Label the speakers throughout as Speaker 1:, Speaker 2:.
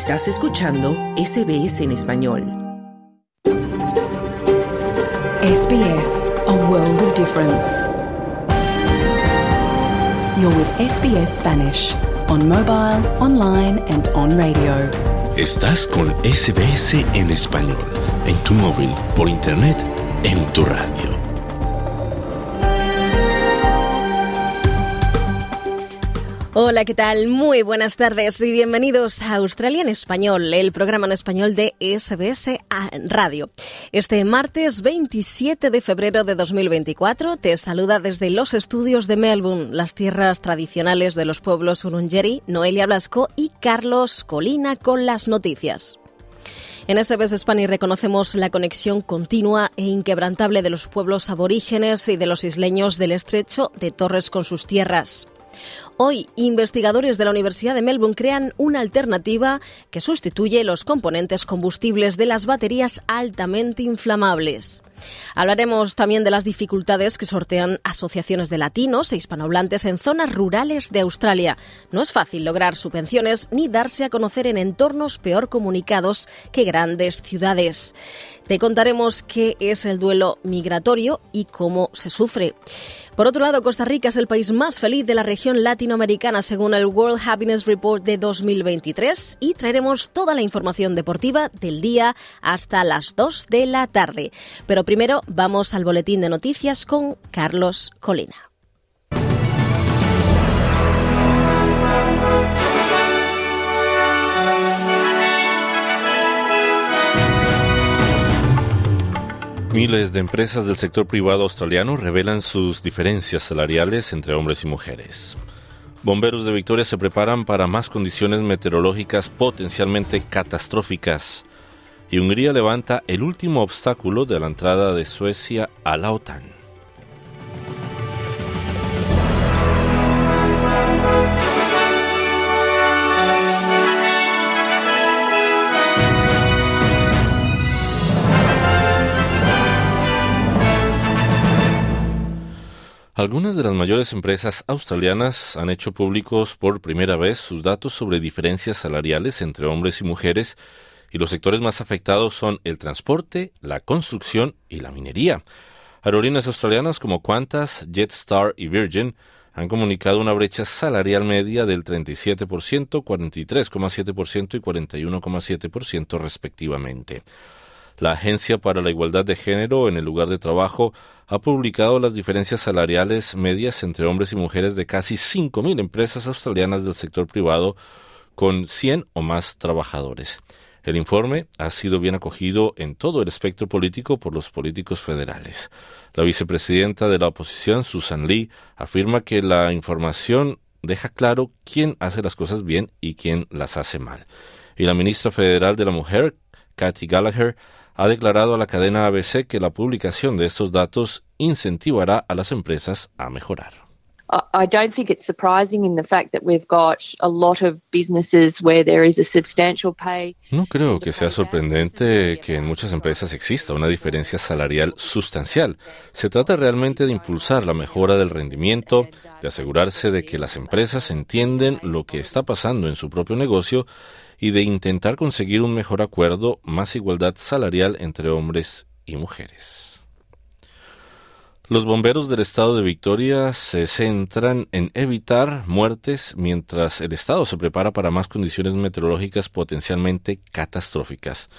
Speaker 1: Estás escuchando SBS en español.
Speaker 2: SBS, a world of difference. You're with SBS Spanish on mobile, online and on radio.
Speaker 3: Estás con SBS en español, en tu móvil, por internet, en tu radio.
Speaker 4: Hola, ¿qué tal? Muy buenas tardes y bienvenidos a Australia en Español, el programa en español de SBS Radio. Este martes 27 de febrero de 2024 te saluda desde los estudios de Melbourne, las tierras tradicionales de los pueblos Urungeri, Noelia Blasco y Carlos Colina con las noticias. En SBS Spanish reconocemos la conexión continua e inquebrantable de los pueblos aborígenes y de los isleños del estrecho de Torres con sus tierras. Hoy, investigadores de la Universidad de Melbourne crean una alternativa que sustituye los componentes combustibles de las baterías altamente inflamables. Hablaremos también de las dificultades que sortean asociaciones de latinos e hispanohablantes en zonas rurales de Australia. No es fácil lograr subvenciones ni darse a conocer en entornos peor comunicados que grandes ciudades. Te contaremos qué es el duelo migratorio y cómo se sufre. Por otro lado, Costa Rica es el país más feliz de la región latinoamericana según el World Happiness Report de 2023 y traeremos toda la información deportiva del día hasta las 2 de la tarde. Pero primero vamos al boletín de noticias con Carlos Colina.
Speaker 5: Miles de empresas del sector privado australiano revelan sus diferencias salariales entre hombres y mujeres. Bomberos de Victoria se preparan para más condiciones meteorológicas potencialmente catastróficas. Y Hungría levanta el último obstáculo de la entrada de Suecia a la OTAN. Algunas de las mayores empresas australianas han hecho públicos por primera vez sus datos sobre diferencias salariales entre hombres y mujeres y los sectores más afectados son el transporte, la construcción y la minería. Aerolíneas australianas como Qantas, Jetstar y Virgin han comunicado una brecha salarial media del 37%, 43,7% y 41,7% respectivamente. La Agencia para la Igualdad de Género en el lugar de trabajo ha publicado las diferencias salariales medias entre hombres y mujeres de casi 5.000 empresas australianas del sector privado con 100 o más trabajadores. El informe ha sido bien acogido en todo el espectro político por los políticos federales. La vicepresidenta de la oposición, Susan Lee, afirma que la información deja claro quién hace las cosas bien y quién las hace mal. Y la ministra federal de la Mujer, Kathy Gallagher, ha declarado a la cadena ABC que la publicación de estos datos incentivará a las empresas a mejorar. No creo que sea sorprendente que en muchas empresas exista una diferencia salarial sustancial. Se trata realmente de impulsar la mejora del rendimiento, de asegurarse de que las empresas entienden lo que está pasando en su propio negocio y de intentar conseguir un mejor acuerdo, más igualdad salarial entre hombres y mujeres. Los bomberos del estado de Victoria se centran en evitar muertes mientras el estado se prepara para más condiciones meteorológicas potencialmente catastróficas.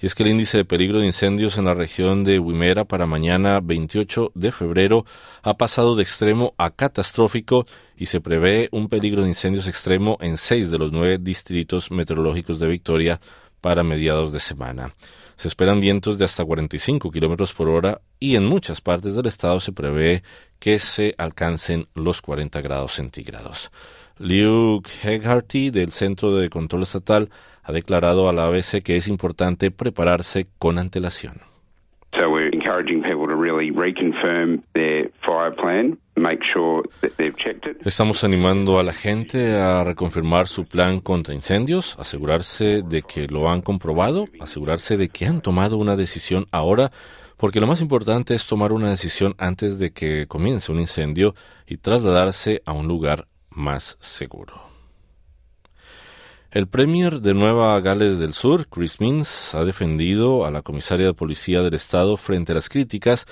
Speaker 5: Y es que el índice de peligro de incendios en la región de Wimmera para mañana 28 de febrero ha pasado de extremo a catastrófico y se prevé un peligro de incendios extremo en seis de los nueve distritos meteorológicos de Victoria para mediados de semana. Se esperan vientos de hasta 45 kilómetros por hora y en muchas partes del estado se prevé que se alcancen los 40 grados centígrados. Luke Hegharty del Centro de Control Estatal ha declarado a la ABC que es importante prepararse con antelación. Estamos animando a la gente a reconfirmar su plan contra incendios, asegurarse de que lo han comprobado, asegurarse de que han tomado una decisión ahora, porque lo más importante es tomar una decisión antes de que comience un incendio y trasladarse a un lugar más seguro. El premier de Nueva Gales del Sur, Chris Minns, ha defendido a la comisaria de policía del Estado frente a las críticas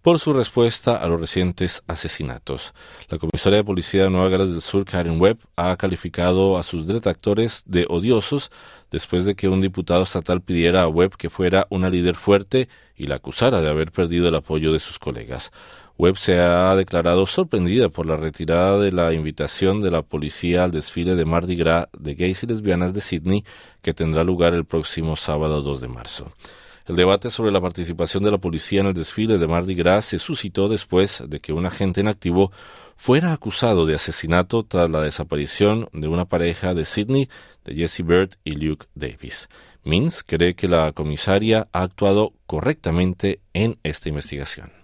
Speaker 5: por su respuesta a los recientes asesinatos. La comisaria de policía de Nueva Gales del Sur, Karen Webb, ha calificado a sus detractores de odiosos después de que un diputado estatal pidiera a Webb que fuera una líder fuerte y la acusara de haber perdido el apoyo de sus colegas. Webb se ha declarado sorprendida por la retirada de la invitación de la policía al desfile de Mardi Gras de gays y lesbianas de Sydney que tendrá lugar el próximo sábado 2 de marzo. El debate sobre la participación de la policía en el desfile de Mardi Gras se suscitó después de que un agente en activo fuera acusado de asesinato tras la desaparición de una pareja de Sydney, de Jesse Bird y Luke Davis. Mins cree que la comisaria ha actuado correctamente en esta investigación.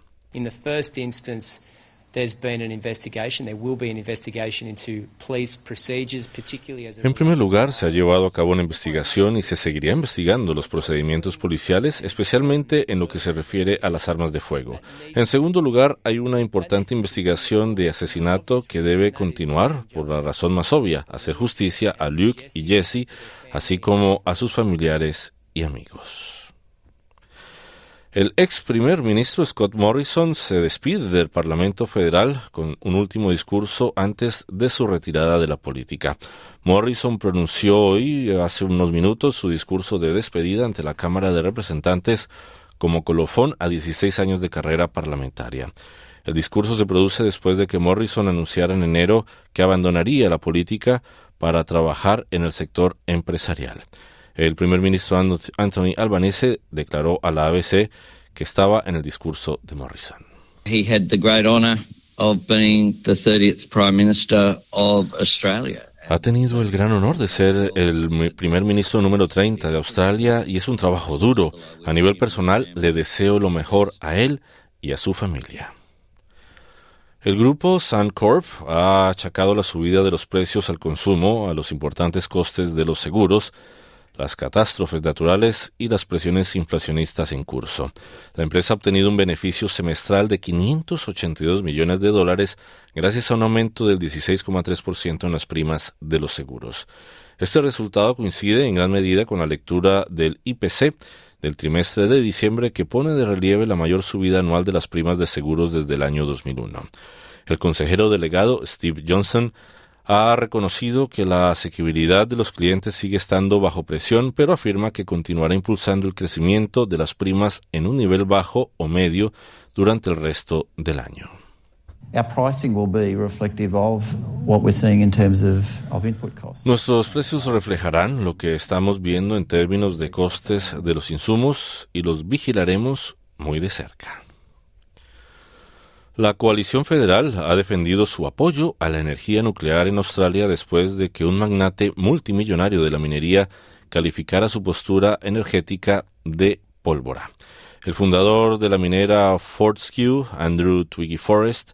Speaker 5: En primer lugar, se ha llevado a cabo una investigación y se seguirá investigando los procedimientos policiales, especialmente en lo que se refiere a las armas de fuego. En segundo lugar, hay una importante investigación de asesinato que debe continuar por la razón más obvia, hacer justicia a Luke y Jesse, así como a sus familiares y amigos. El ex primer ministro Scott Morrison se despide del Parlamento Federal con un último discurso antes de su retirada de la política. Morrison pronunció hoy, hace unos minutos, su discurso de despedida ante la Cámara de Representantes como colofón a 16 años de carrera parlamentaria. El discurso se produce después de que Morrison anunciara en enero que abandonaría la política para trabajar en el sector empresarial. El primer ministro Anthony Albanese declaró a la ABC que estaba en el discurso de Morrison. Ha tenido el gran honor de ser el primer ministro número 30 de Australia y es un trabajo duro. A nivel personal, le deseo lo mejor a él y a su familia. El grupo Suncorp ha achacado la subida de los precios al consumo a los importantes costes de los seguros las catástrofes naturales y las presiones inflacionistas en curso. La empresa ha obtenido un beneficio semestral de 582 millones de dólares gracias a un aumento del 16,3% en las primas de los seguros. Este resultado coincide en gran medida con la lectura del IPC del trimestre de diciembre que pone de relieve la mayor subida anual de las primas de seguros desde el año 2001. El consejero delegado Steve Johnson ha reconocido que la asequibilidad de los clientes sigue estando bajo presión, pero afirma que continuará impulsando el crecimiento de las primas en un nivel bajo o medio durante el resto del año. Nuestros precios reflejarán lo que estamos viendo en términos de costes de los insumos y los vigilaremos muy de cerca. La coalición federal ha defendido su apoyo a la energía nuclear en Australia después de que un magnate multimillonario de la minería calificara su postura energética de pólvora. El fundador de la minera Fortescue, Andrew Twiggy Forrest,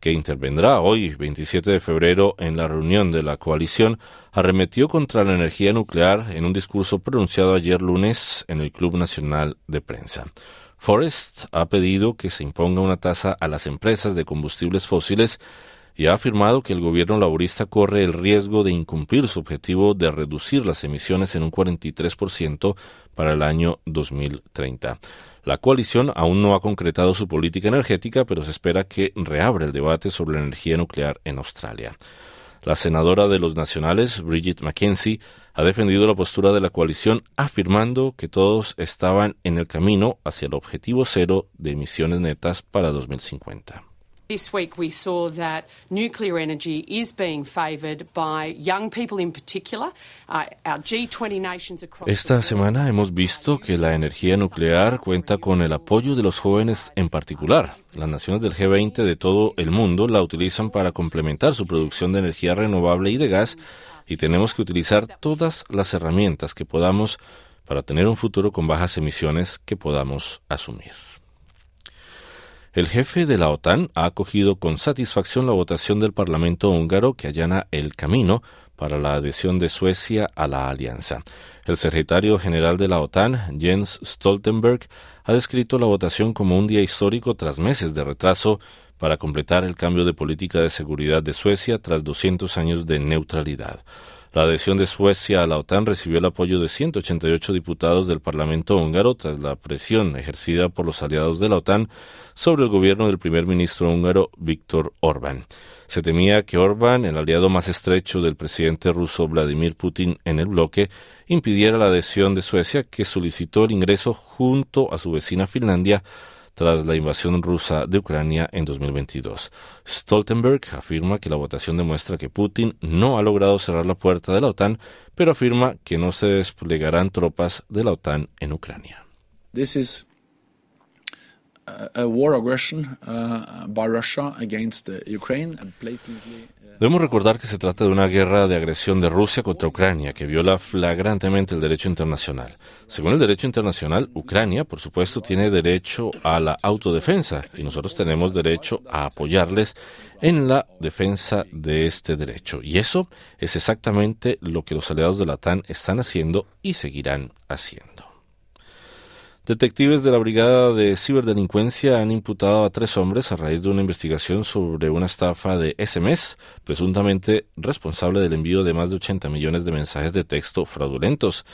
Speaker 5: que intervendrá hoy, 27 de febrero, en la reunión de la coalición, arremetió contra la energía nuclear en un discurso pronunciado ayer lunes en el Club Nacional de Prensa. Forrest ha pedido que se imponga una tasa a las empresas de combustibles fósiles y ha afirmado que el gobierno laborista corre el riesgo de incumplir su objetivo de reducir las emisiones en un 43% para el año 2030. La coalición aún no ha concretado su política energética, pero se espera que reabra el debate sobre la energía nuclear en Australia. La senadora de los nacionales, Bridget McKenzie, ha defendido la postura de la coalición afirmando que todos estaban en el camino hacia el objetivo cero de emisiones netas para 2050. Esta semana hemos visto que la energía nuclear cuenta con el apoyo de los jóvenes en particular. Las naciones del G20 de todo el mundo la utilizan para complementar su producción de energía renovable y de gas y tenemos que utilizar todas las herramientas que podamos para tener un futuro con bajas emisiones que podamos asumir. El jefe de la OTAN ha acogido con satisfacción la votación del Parlamento húngaro que allana el camino para la adhesión de Suecia a la alianza. El secretario general de la OTAN, Jens Stoltenberg, ha descrito la votación como un día histórico tras meses de retraso para completar el cambio de política de seguridad de Suecia tras 200 años de neutralidad. La adhesión de Suecia a la OTAN recibió el apoyo de 188 diputados del Parlamento húngaro tras la presión ejercida por los aliados de la OTAN sobre el gobierno del primer ministro húngaro Víctor Orbán. Se temía que Orbán, el aliado más estrecho del presidente ruso Vladimir Putin en el bloque, impidiera la adhesión de Suecia, que solicitó el ingreso junto a su vecina Finlandia tras la invasión rusa de Ucrania en 2022. Stoltenberg afirma que la votación demuestra que Putin no ha logrado cerrar la puerta de la OTAN, pero afirma que no se desplegarán tropas de la OTAN en Ucrania.
Speaker 6: This is a war aggression uh, by Russia against Ukraine blatantly
Speaker 5: Debemos recordar que se trata de una guerra de agresión de Rusia contra Ucrania que viola flagrantemente el derecho internacional. Según el derecho internacional, Ucrania, por supuesto, tiene derecho a la autodefensa y nosotros tenemos derecho a apoyarles en la defensa de este derecho. Y eso es exactamente lo que los aliados de la OTAN están haciendo y seguirán haciendo. Detectives de la Brigada de Ciberdelincuencia han imputado a tres hombres a raíz de una investigación sobre una estafa de SMS, presuntamente responsable del envío de más de 80 millones de mensajes de texto fraudulentos.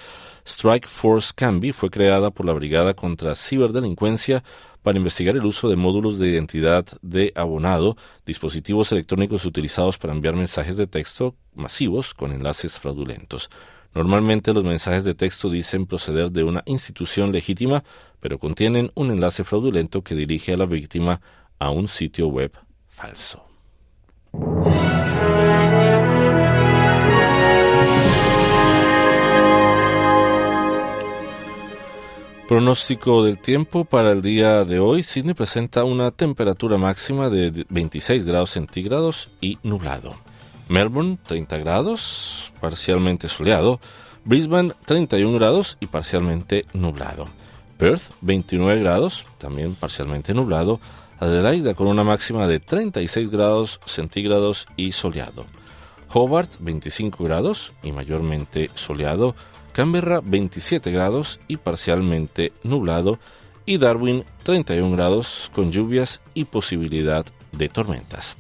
Speaker 5: Strike Force Canby fue creada por la Brigada contra Ciberdelincuencia para investigar el uso de módulos de identidad de abonado, dispositivos electrónicos utilizados para enviar mensajes de texto masivos con enlaces fraudulentos. Normalmente los mensajes de texto dicen proceder de una institución legítima, pero contienen un enlace fraudulento que dirige a la víctima a un sitio web falso. Pronóstico del tiempo para el día de hoy. Sydney presenta una temperatura máxima de 26 grados centígrados y nublado. Melbourne 30 grados, parcialmente soleado. Brisbane 31 grados y parcialmente nublado. Perth 29 grados, también parcialmente nublado. Adelaida con una máxima de 36 grados centígrados y soleado. Hobart 25 grados y mayormente soleado. Canberra 27 grados y parcialmente nublado. Y Darwin 31 grados con lluvias y posibilidad de tormentas.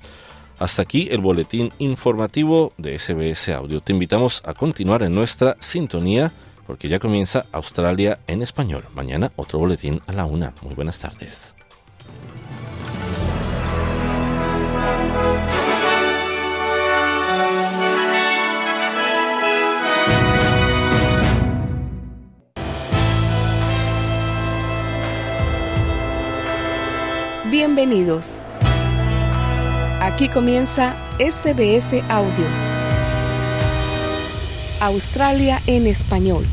Speaker 5: Hasta aquí el boletín informativo de SBS Audio. Te invitamos a continuar en nuestra sintonía porque ya comienza Australia en español. Mañana otro boletín a la una. Muy buenas tardes.
Speaker 2: Bienvenidos. Aquí comienza SBS Audio. Australia en español.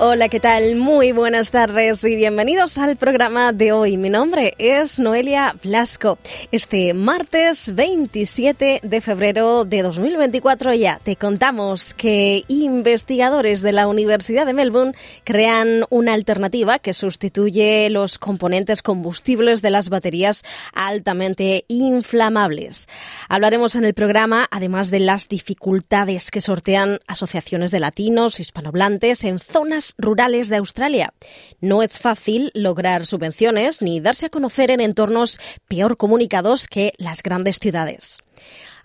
Speaker 4: Hola, ¿qué tal? Muy buenas tardes y bienvenidos al programa de hoy. Mi nombre es Noelia Blasco. Este martes 27 de febrero de 2024 ya te contamos que investigadores de la Universidad de Melbourne crean una alternativa que sustituye los componentes combustibles de las baterías altamente inflamables. Hablaremos en el programa además de las dificultades que sortean asociaciones de latinos hispanohablantes en zonas rurales de Australia. No es fácil lograr subvenciones ni darse a conocer en entornos peor comunicados que las grandes ciudades.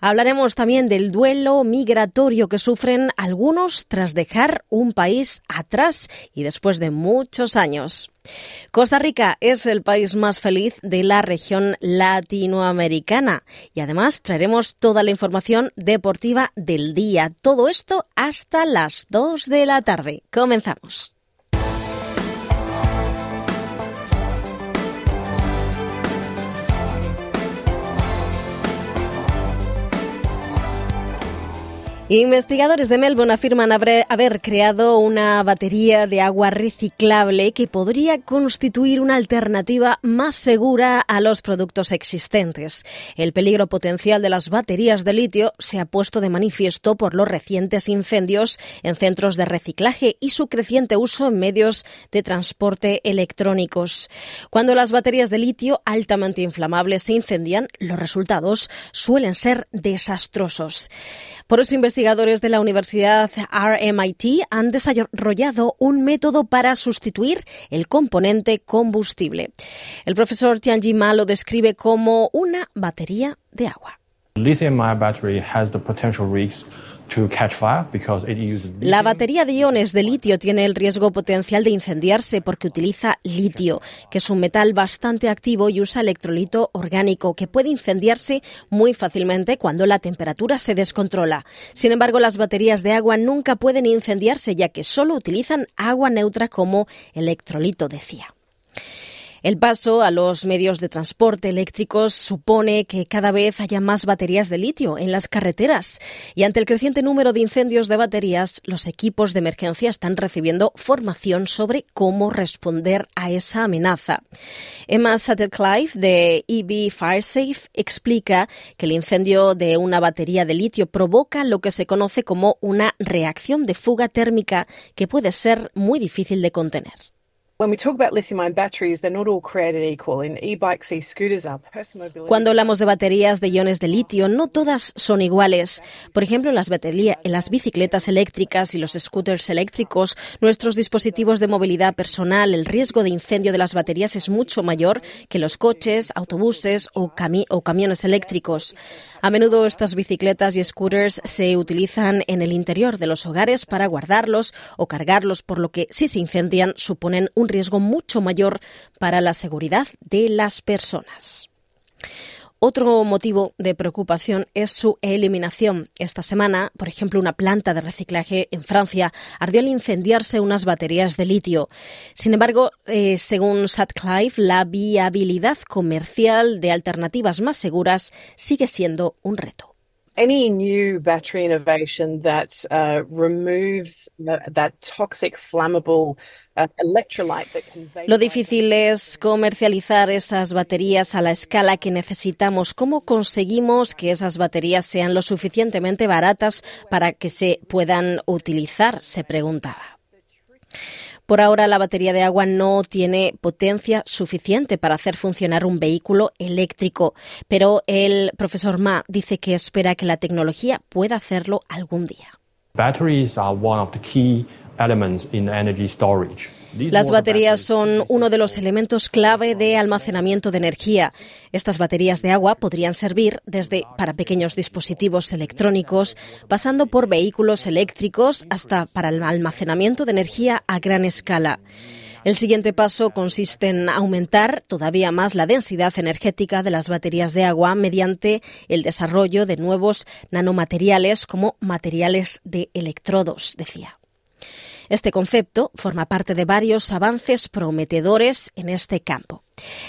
Speaker 4: Hablaremos también del duelo migratorio que sufren algunos tras dejar un país atrás y después de muchos años. Costa Rica es el país más feliz de la región latinoamericana y además traeremos toda la información deportiva del día. Todo esto hasta las 2 de la tarde. Comenzamos. Investigadores de Melbourne afirman haber creado una batería de agua reciclable que podría constituir una alternativa más segura a los productos existentes. El peligro potencial de las baterías de litio se ha puesto de manifiesto por los recientes incendios en centros de reciclaje y su creciente uso en medios de transporte electrónicos. Cuando las baterías de litio altamente inflamables se incendian, los resultados suelen ser desastrosos. Por eso, investigadores de la Universidad RMIT han desarrollado un método para sustituir el componente combustible. El profesor Tianji Ma lo describe como una batería de agua.
Speaker 7: Lithium-ion battery has the potential risks
Speaker 4: la batería de iones de litio tiene el riesgo potencial de incendiarse porque utiliza litio, que es un metal bastante activo y usa electrolito orgánico, que puede incendiarse muy fácilmente cuando la temperatura se descontrola. Sin embargo, las baterías de agua nunca pueden incendiarse ya que solo utilizan agua neutra como electrolito, decía. El paso a los medios de transporte eléctricos supone que cada vez haya más baterías de litio en las carreteras y ante el creciente número de incendios de baterías, los equipos de emergencia están recibiendo formación sobre cómo responder a esa amenaza. Emma Suthercliffe de EV FireSafe explica que el incendio de una batería de litio provoca lo que se conoce como una reacción de fuga térmica que puede ser muy difícil de contener. Cuando hablamos de baterías de iones de litio, no todas son iguales. Por ejemplo, en las, en las bicicletas eléctricas y los scooters eléctricos, nuestros dispositivos de movilidad personal, el riesgo de incendio de las baterías es mucho mayor que los coches, autobuses o, o camiones eléctricos. A menudo estas bicicletas y scooters se utilizan en el interior de los hogares para guardarlos o cargarlos, por lo que si se incendian suponen un riesgo mucho mayor para la seguridad de las personas. Otro motivo de preocupación es su eliminación. Esta semana, por ejemplo, una planta de reciclaje en Francia ardió al incendiarse unas baterías de litio. Sin embargo, eh, según Sutcliffe, la viabilidad comercial de alternativas más seguras sigue siendo un reto. Any new battery innovation that uh, removes that toxic flammable uh, Lo difícil es comercializar esas baterías a la escala que necesitamos. ¿Cómo conseguimos que esas baterías sean lo suficientemente baratas para que se puedan utilizar? Se preguntaba. Por ahora, la batería de agua no tiene potencia suficiente para hacer funcionar un vehículo eléctrico, pero el profesor Ma dice que espera que la tecnología pueda hacerlo algún día.
Speaker 7: Batteries are one of the key elements in energy storage.
Speaker 4: Las baterías son uno de los elementos clave de almacenamiento de energía. Estas baterías de agua podrían servir desde para pequeños dispositivos electrónicos, pasando por vehículos eléctricos hasta para el almacenamiento de energía a gran escala. El siguiente paso consiste en aumentar todavía más la densidad energética de las baterías de agua mediante el desarrollo de nuevos nanomateriales como materiales de electrodos, decía. Este concepto forma parte de varios avances prometedores en este campo.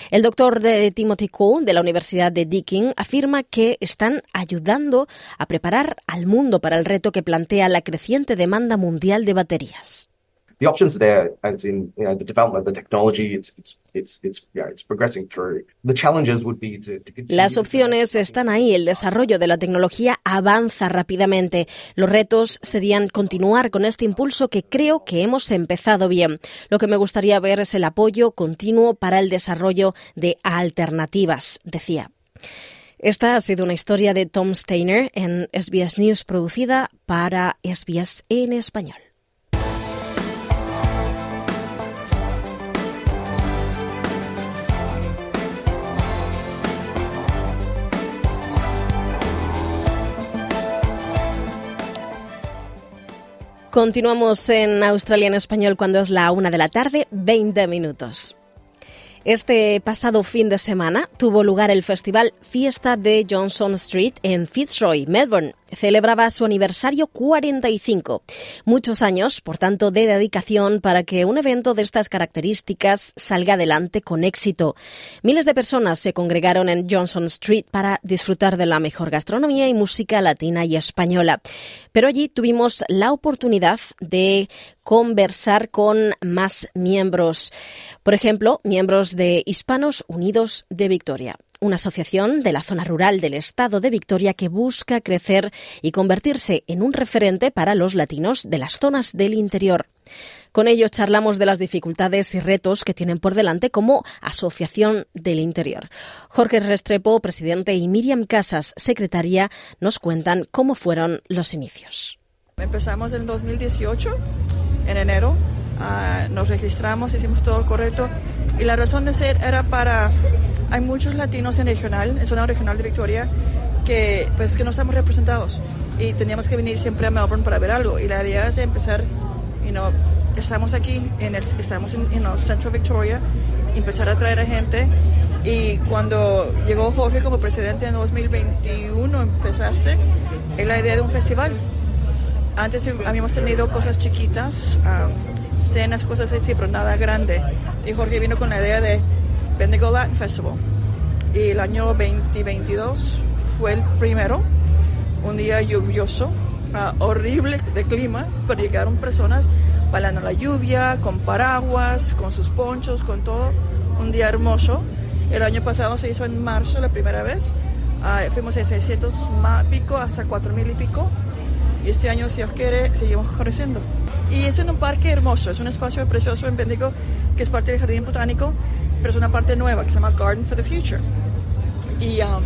Speaker 4: El doctor Timothy Cole de la Universidad de Deakin afirma que están ayudando a preparar al mundo para el reto que plantea la creciente demanda mundial de baterías. The options there as in you know the development of the technology it's it's it's it's yeah it's progressing through. The challenges would be to, to continue Las opciones están ahí el desarrollo de la tecnología avanza rápidamente. Los retos serían continuar con este impulso que creo que hemos empezado bien. Lo que me gustaría ver es el apoyo continuo para el desarrollo de alternativas decía. Esta ha sido una historia de Tom Steiner en SBS News producida para SBS en español. Continuamos en Australia en español cuando es la una de la tarde, 20 minutos. Este pasado fin de semana tuvo lugar el festival Fiesta de Johnson Street en Fitzroy, Melbourne, celebraba su aniversario 45. Muchos años, por tanto, de dedicación para que un evento de estas características salga adelante con éxito. Miles de personas se congregaron en Johnson Street para disfrutar de la mejor gastronomía y música latina y española. Pero allí tuvimos la oportunidad de conversar con más miembros. Por ejemplo, miembros de Hispanos Unidos de Victoria una asociación de la zona rural del estado de Victoria que busca crecer y convertirse en un referente para los latinos de las zonas del interior. Con ellos charlamos de las dificultades y retos que tienen por delante como Asociación del Interior. Jorge Restrepo, presidente, y Miriam Casas, secretaria, nos cuentan cómo fueron los inicios.
Speaker 8: Empezamos en 2018, en enero. Ah, nos registramos, hicimos todo correcto. Y la razón de ser era para hay muchos latinos en regional, en zona regional de Victoria, que pues que no estamos representados. Y teníamos que venir siempre a Melbourne para ver algo. Y la idea es empezar you know, estamos aquí en el estamos en you Central Victoria empezar a traer a gente. Y cuando llegó Jorge como presidente en 2021 empezaste es la idea de un festival. Antes habíamos tenido cosas chiquitas um, cenas cosas así pero nada grande. Y Jorge vino con la idea de Bendigo Latin Festival. Y el año 2022 fue el primero, un día lluvioso, uh, horrible de clima, pero llegaron personas bailando la lluvia, con paraguas, con sus ponchos, con todo, un día hermoso. El año pasado se hizo en marzo la primera vez, uh, fuimos de 600 más pico hasta 4000 y pico, y este año, si Dios quiere, seguimos creciendo. Y es en un parque hermoso, es un espacio precioso en Bendigo, que es parte del Jardín Botánico, pero es una parte nueva que se llama Garden for the Future. Y um,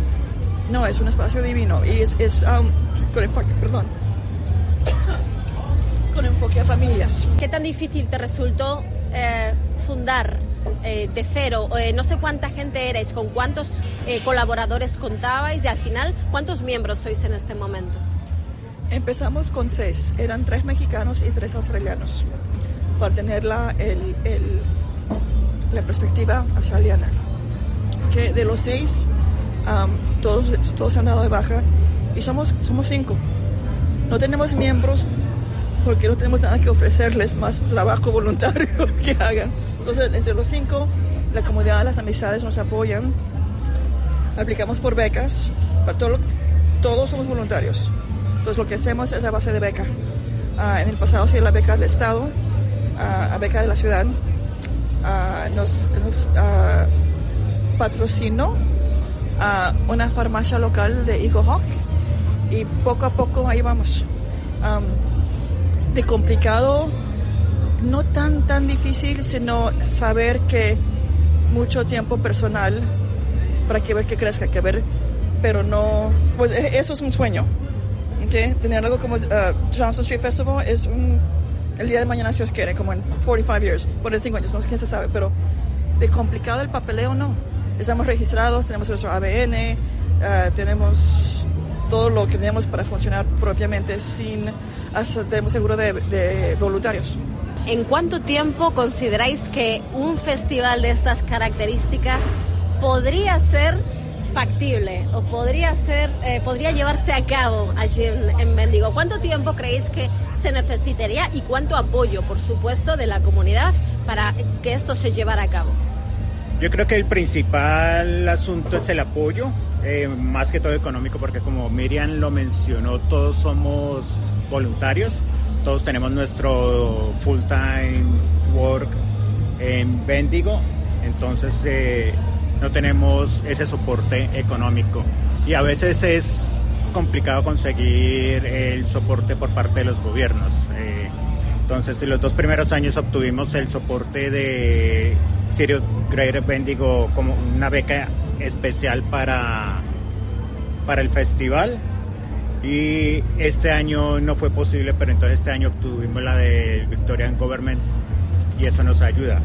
Speaker 8: no, es un espacio divino y es, es um, con enfoque, perdón, con enfoque a familias.
Speaker 4: ¿Qué tan difícil te resultó eh, fundar eh, de cero? Eh, no sé cuánta gente erais, con cuántos colaboradores contabais y al final, ¿cuántos miembros sois en este momento?
Speaker 8: Empezamos con seis, eran tres mexicanos y tres australianos, para tener la, la perspectiva australiana. Que de los seis, todos, todos han dado de baja y somos, somos cinco. No tenemos miembros porque no tenemos nada que ofrecerles más trabajo voluntario que hagan. Entonces, entre los cinco, la comunidad, las amistades nos apoyan. Aplicamos por becas. Para todo todos somos voluntarios. Entonces, lo que hacemos es a base de beca. Ah, en el pasado, sí, la beca del Estado, uh, a beca de la ciudad. Ah, nos, nos patrocinó una farmacia local de Eagle Hawk y poco a poco ahí vamos. de complicado, no tan tan difícil, sino saber que mucho tiempo personal para que ver que crezca, que ver, pero no, pues e, eso es un sueño. ¿Okay? Tener algo como uh, Johnson Street Festival es un, el día de mañana si os quiere, como en 45 years, por 5 años, no sé quién se sabe, pero de complicado el papeleo no estamos registrados, tenemos nuestro ABN, eh, tenemos todo lo que tenemos para funcionar propiamente sin, hasta tenemos seguro de, de voluntarios.
Speaker 4: ¿En cuánto tiempo consideráis que un festival de estas características podría ser factible o podría ser eh, podría llevarse a cabo allí en, en Bendigo? ¿Cuánto tiempo creéis que se necesitaría y cuánto apoyo, por supuesto, de la comunidad para que esto se llevara a cabo?
Speaker 9: Yo creo que el principal asunto es el apoyo, eh, más que todo económico, porque como Miriam lo mencionó, todos somos voluntarios, todos tenemos nuestro full-time work en Bendigo, entonces eh, no tenemos ese soporte económico y a veces es complicado conseguir el soporte por parte de los gobiernos. Eh, entonces, en los dos primeros años obtuvimos el soporte de Sirius Greater Bendigo como una beca especial para, para el festival. Y este año no fue posible, pero entonces este año obtuvimos la de Victorian Government y eso nos ayuda.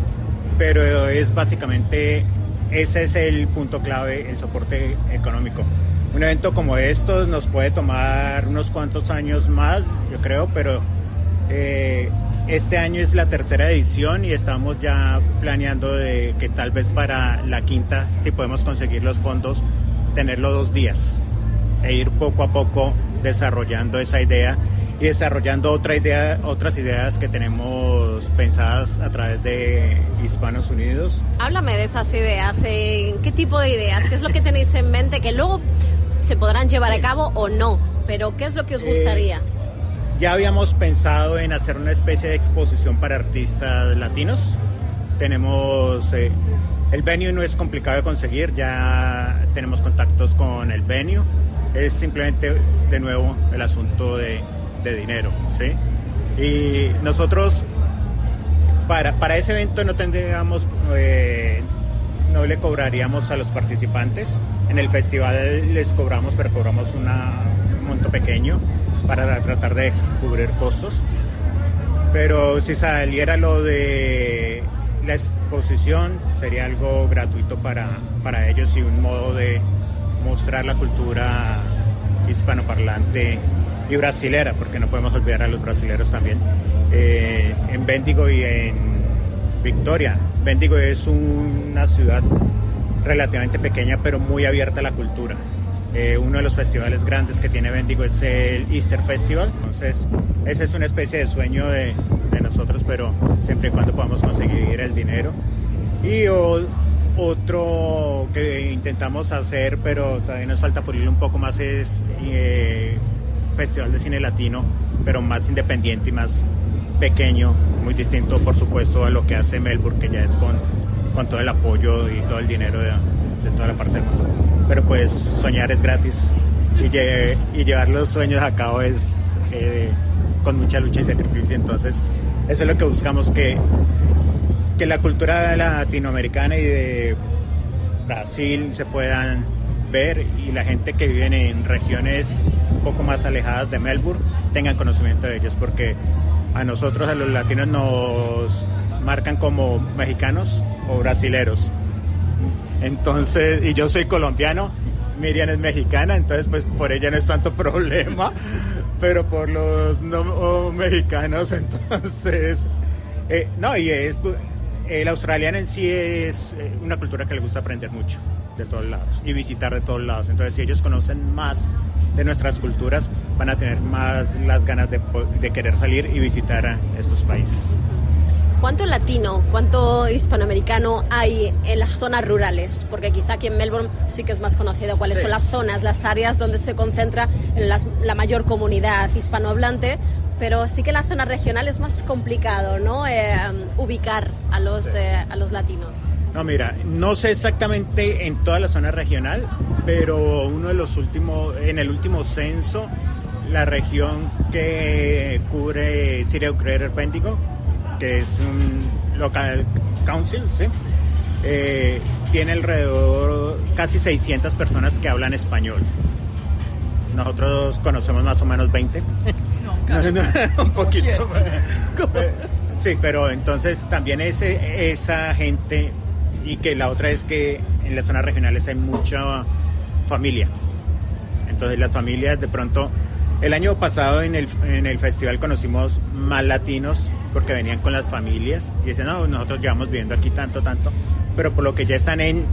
Speaker 9: Pero es básicamente, ese es el punto clave, el soporte económico. Un evento como estos nos puede tomar unos cuantos años más, yo creo, pero eh, este año es la tercera edición y estamos ya planeando de que tal vez para la quinta, si podemos conseguir los fondos, tenerlo dos días e ir poco a poco desarrollando esa idea y desarrollando otra idea, otras ideas que tenemos pensadas a través de Hispanos Unidos.
Speaker 4: Háblame de esas ideas, ¿en qué tipo de ideas? ¿Qué es lo que tenéis en mente que luego se podrán llevar a cabo o no? Pero ¿qué es lo que os eh, gustaría?
Speaker 9: Ya habíamos pensado en hacer una especie de exposición para artistas latinos. Tenemos eh, el venue no es complicado de conseguir, ya tenemos contactos con el venue. Es simplemente de nuevo el asunto de, dinero, ¿sí? Y nosotros para, para ese evento no tendríamos, eh, no le cobraríamos a los participantes. En el festival les cobramos, pero cobramos un monto pequeño para tratar de cubrir costos. Pero si saliera lo de la exposición, sería algo gratuito para, para ellos y un modo de mostrar la cultura hispanoparlante y brasilera, porque no podemos olvidar a los brasileros también, eh, en Bendigo y en Victoria. Bendigo es una ciudad relativamente pequeña, pero muy abierta a la cultura. Eh, uno de los festivales grandes que tiene Bendigo es el Easter Festival. Entonces, ese es una especie de sueño de, de nosotros, pero siempre y cuando podamos conseguir el dinero. Y otro que intentamos hacer, pero todavía nos falta pulirlo un poco más, es eh, Festival de Cine Latino, pero más independiente y más pequeño, muy distinto por supuesto a lo que hace Melbourne, que ya es con, con todo el apoyo y todo el dinero de, de toda la parte del mundo. Pero pues soñar es gratis y, llevar los sueños a cabo es eh, con mucha lucha y sacrificio, entonces eso es lo que buscamos, que que la cultura latinoamericana y de Brasil se puedan ver y la gente que vive en regiones poco más alejadas de Melbourne tengan conocimiento de ellos porque a nosotros, a los latinos, nos marcan como mexicanos o brasileros. Entonces, y yo soy colombiano, Miriam es mexicana, entonces pues por ella no es tanto problema, pero por los no mexicanos, entonces, eh, no, y es el australiano en sí es eh, una cultura que le gusta aprender mucho de todos lados y visitar de todos lados. Entonces, si ellos conocen más de nuestras culturas, van a tener más las ganas de, de querer salir y visitar a estos países.
Speaker 4: ¿Cuánto latino, cuánto hispanoamericano hay en las zonas rurales? Porque quizá aquí en Melbourne sí que es más conocido cuáles sí. son las zonas, las áreas donde se concentra las, la mayor comunidad hispanohablante, pero sí que en la zona regional es más complicado, ¿no? Eh, ubicar a los, sí. eh, a los latinos.
Speaker 9: No, mira, no sé exactamente en toda la zona regional, pero uno de los últimos, en el último censo, la región que cubre Siria Greater Bendigo, que es un local council, ¿sí? Eh, tiene alrededor casi 600 personas que hablan español. Nosotros conocemos más o menos 20. No, no, un poquito. Sí, pero entonces también ese, esa gente y que la otra es que en las zonas regionales hay mucha familia. Entonces las familias de pronto, el año pasado en el, en el festival conocimos más latinos porque venían con las familias y decían, no, nosotros llevamos viviendo aquí tanto, tanto, pero por lo que ya están en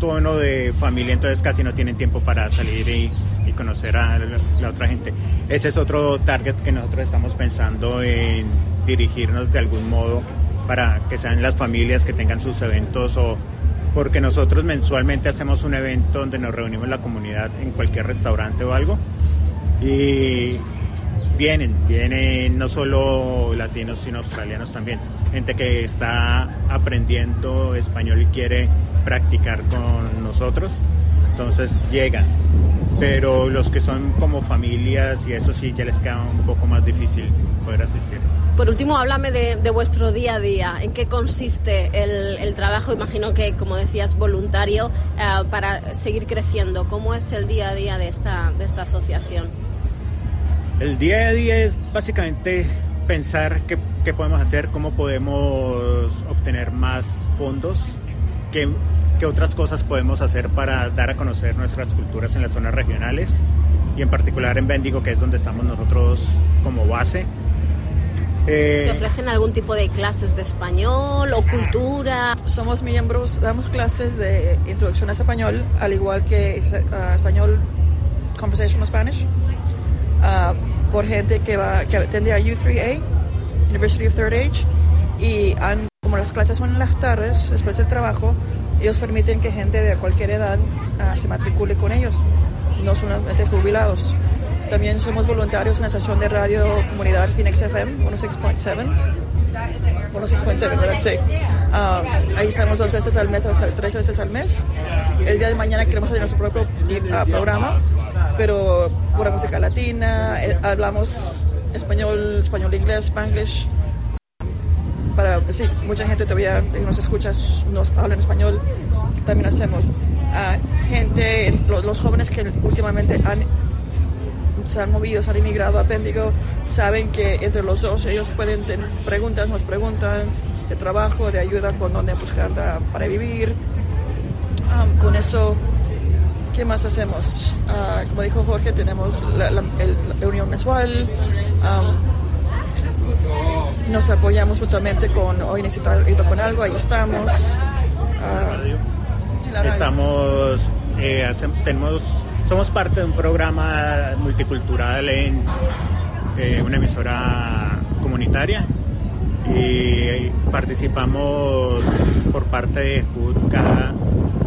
Speaker 9: tono de familia, entonces casi no tienen tiempo para salir y, y conocer a la, la, otra gente. Ese es otro target que nosotros estamos pensando en dirigirnos de algún modo para que sean las familias que tengan sus eventos o porque nosotros mensualmente hacemos un evento donde nos reunimos la comunidad en cualquier restaurante o algo y vienen, vienen no solo latinos sino australianos también, gente que está aprendiendo español y quiere practicar con nosotros, entonces llegan, pero los que son como familias y eso sí ya les queda un poco más difícil poder asistir.
Speaker 4: Por último, háblame de, de, vuestro día a día. ¿En qué consiste el, el trabajo? Imagino que, como decías, voluntario uh, para seguir creciendo. ¿Cómo es el día a día de esta, de esta asociación?
Speaker 9: El día a día es básicamente pensar qué, qué podemos hacer, cómo podemos obtener más fondos, qué, qué otras cosas podemos hacer para dar a conocer nuestras culturas en las zonas regionales y en particular en Bendigo, que es donde estamos nosotros como base.
Speaker 4: Eh, ¿Se ofrecen algún tipo de clases de español o cultura?
Speaker 8: Somos miembros, damos clases de introducción a español, al igual que uh, español Conversational Spanish, uh, por gente que, va, que atiende a U3A, University of Third Age, y han, como las clases son en las tardes, después del trabajo, ellos permiten que gente de cualquier edad uh, se matricule con ellos, no solamente jubilados. También somos voluntarios en la estación de radio comunidad Phoenix FM 106.7. 106.7, ¿verdad? Sí. Uh, ahí estamos dos veces al mes, tres veces al mes. El día de mañana queremos hacer nuestro propio uh, programa, pero pura música latina. Eh, hablamos español, español, inglés, spanglish. Para, sí, mucha gente todavía nos escucha, nos habla en español. También hacemos. Uh, gente, los, jóvenes que últimamente han se han movido, se han inmigrado a Bendigo, saben que entre los dos ellos pueden tener preguntas, nos preguntan de trabajo, de ayuda con dónde buscar para vivir. Um, con eso ¿Qué más hacemos? Ah, como dijo Jorge, tenemos la, reunión mensual. Nos apoyamos mutuamente con Hoy Necesito con algo, ahí estamos.
Speaker 9: Ah, estamos, eh, tenemos, somos parte de un programa multicultural en eh, una emisora comunitaria y participamos por parte de HUD cada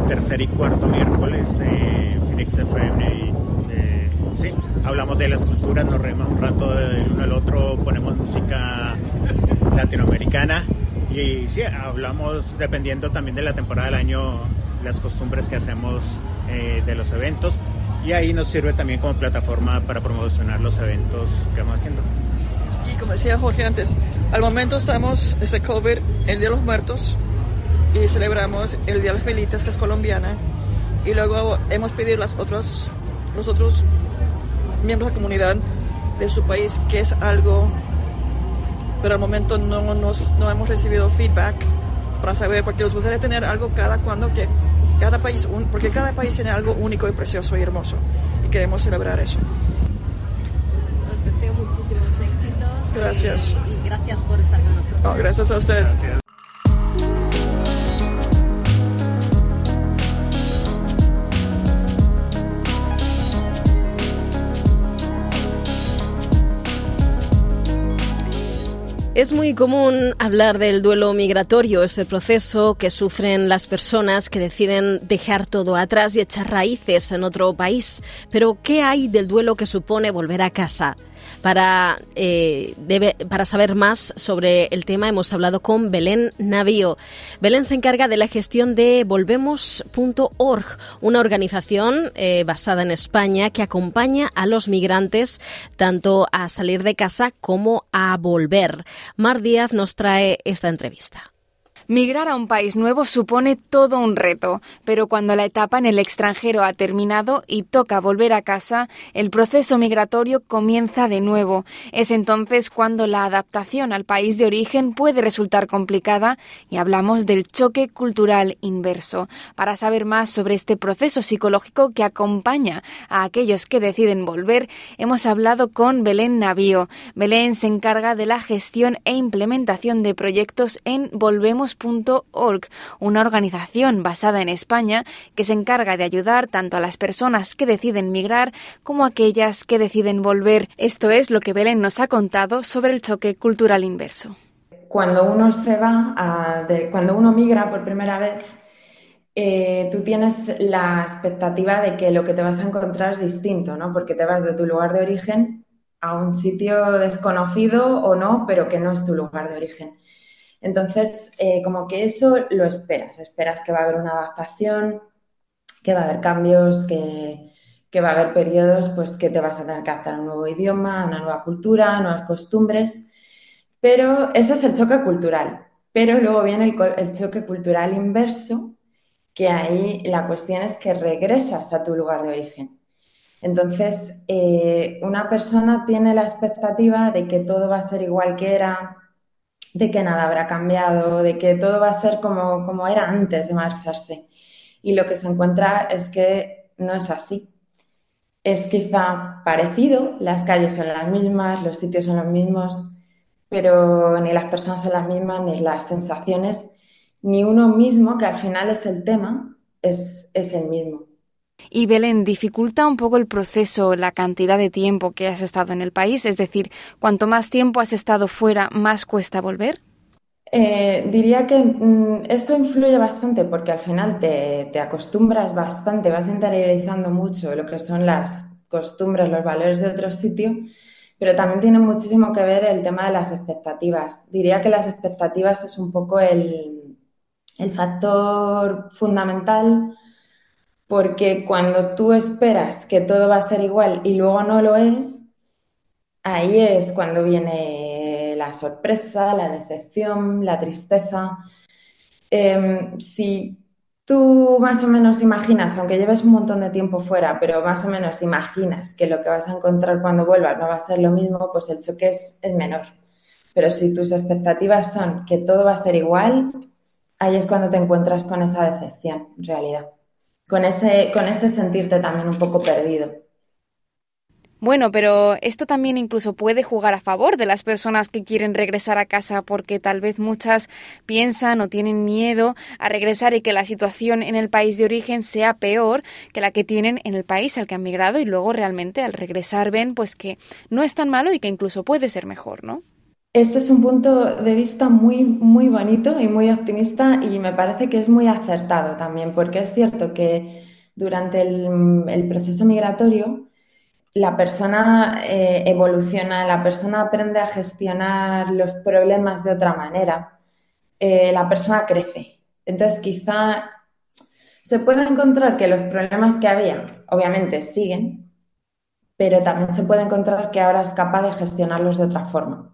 Speaker 9: tercer y cuarto miércoles en Phoenix FM y eh, sí, hablamos de las culturas, nos reímos un rato del uno al otro, ponemos música latinoamericana. Y sí, hablamos dependiendo también de la temporada del año, las costumbres que hacemos eh, de los eventos. Y ahí nos sirve también como plataforma para promocionar los eventos que vamos haciendo.
Speaker 8: Y como decía Jorge antes, al momento estamos, ese COVID, el Día de los Muertos, y celebramos el Día de las Velitas, que es colombiana, y luego hemos pedido las otras, los otros miembros de la comunidad de su país que es algo, pero al momento no, nos, no hemos recibido feedback para saber, porque nos gustaría tener algo cada cuando que cada país, porque cada país tiene algo único y precioso y hermoso, y queremos celebrar eso.
Speaker 4: Os deseo muchísimos éxitos.
Speaker 8: Gracias.
Speaker 4: Y, gracias por estar con nosotros.
Speaker 8: gracias a usted.
Speaker 4: Es muy común hablar del duelo migratorio, ese proceso que sufren las personas que deciden dejar todo atrás y echar raíces en otro país. Pero, ¿qué hay del duelo que supone volver a casa? Para, eh, para saber más sobre el tema hemos hablado con Belén Navío. Belén se encarga de la gestión de volvemos.org, una organización eh, basada en España que acompaña a los migrantes tanto a salir de casa como a volver. Mar Díaz nos trae esta entrevista.
Speaker 10: Migrar a un país nuevo supone todo un reto, pero cuando la etapa en el extranjero ha terminado y toca volver a casa, el proceso migratorio comienza de nuevo. Es entonces cuando la adaptación al país de origen puede resultar complicada y hablamos del choque cultural inverso. Para saber más sobre este proceso psicológico que acompaña a aquellos que deciden volver, hemos hablado con Belén Navío. Belén se encarga de la gestión e implementación de proyectos en Volvemos una organización basada en España que se encarga de ayudar tanto a las personas que deciden migrar como a aquellas que deciden volver. Esto es lo que Belén nos ha contado sobre el choque cultural inverso.
Speaker 11: Cuando uno se va, cuando uno migra por primera vez, eh, tú tienes la expectativa de que lo que te vas a encontrar es distinto, ¿no? Porque te vas de tu lugar de origen a un sitio desconocido o no, pero que no es tu lugar de origen. Entonces, eh, como que eso lo esperas, esperas que va a haber una adaptación, que va a haber cambios, que, va a haber periodos pues, que te vas a tener que adaptar a un nuevo idioma, a una nueva cultura, a nuevas costumbres, pero ese es el choque cultural. Pero luego viene el, choque cultural inverso, que ahí la cuestión es que regresas a tu lugar de origen. Entonces, eh, una persona tiene la expectativa de que todo va a ser igual que era, de que nada habrá cambiado, de que todo va a ser como, como era antes de marcharse. Y lo que se encuentra es que no es así. Es quizá parecido, las calles son las mismas, los sitios son los mismos, pero ni las personas son las mismas, ni las sensaciones, ni uno mismo, que al final es el tema, es, es el mismo.
Speaker 10: Y Belén, ¿dificulta un poco el proceso la cantidad de tiempo que has estado en el país? Es decir, cuanto más tiempo has estado fuera, más cuesta volver.
Speaker 11: Eh, diría que mm, eso influye bastante porque al final te, te, acostumbras bastante, vas interiorizando mucho lo que son las costumbres, los valores de otro sitio, pero también tiene muchísimo que ver el tema de las expectativas. Diría que las expectativas es un poco el, el factor fundamental porque cuando tú esperas que todo va a ser igual y luego no lo es, ahí es cuando viene la sorpresa, la decepción, la tristeza. Em, si tú más o menos imaginas, aunque lleves un montón de tiempo fuera, pero más o menos imaginas que lo que vas a encontrar cuando vuelvas no va a ser lo mismo, pues el choque es, es menor. Pero si tus expectativas son que todo va a ser igual, ahí es cuando te encuentras con esa decepción, en realidad con ese, con ese sentirte también un poco perdido.
Speaker 10: Bueno, pero esto también incluso puede jugar a favor de las personas que quieren regresar a casa porque tal vez muchas piensan o tienen miedo a regresar y que la situación en el país de origen sea peor que la que tienen en el país al que han migrado y luego realmente al regresar ven pues que no es tan malo y que incluso puede ser mejor, ¿no?
Speaker 11: Este es un punto de vista muy, muy bonito y muy optimista y me parece que es muy acertado también, porque es cierto que durante el, proceso migratorio la persona eh, evoluciona, la persona aprende a gestionar los problemas de otra manera, eh, la persona crece. Entonces, quizá se puede encontrar que los problemas que había, obviamente, siguen, pero también se puede encontrar que ahora es capaz de gestionarlos de otra forma.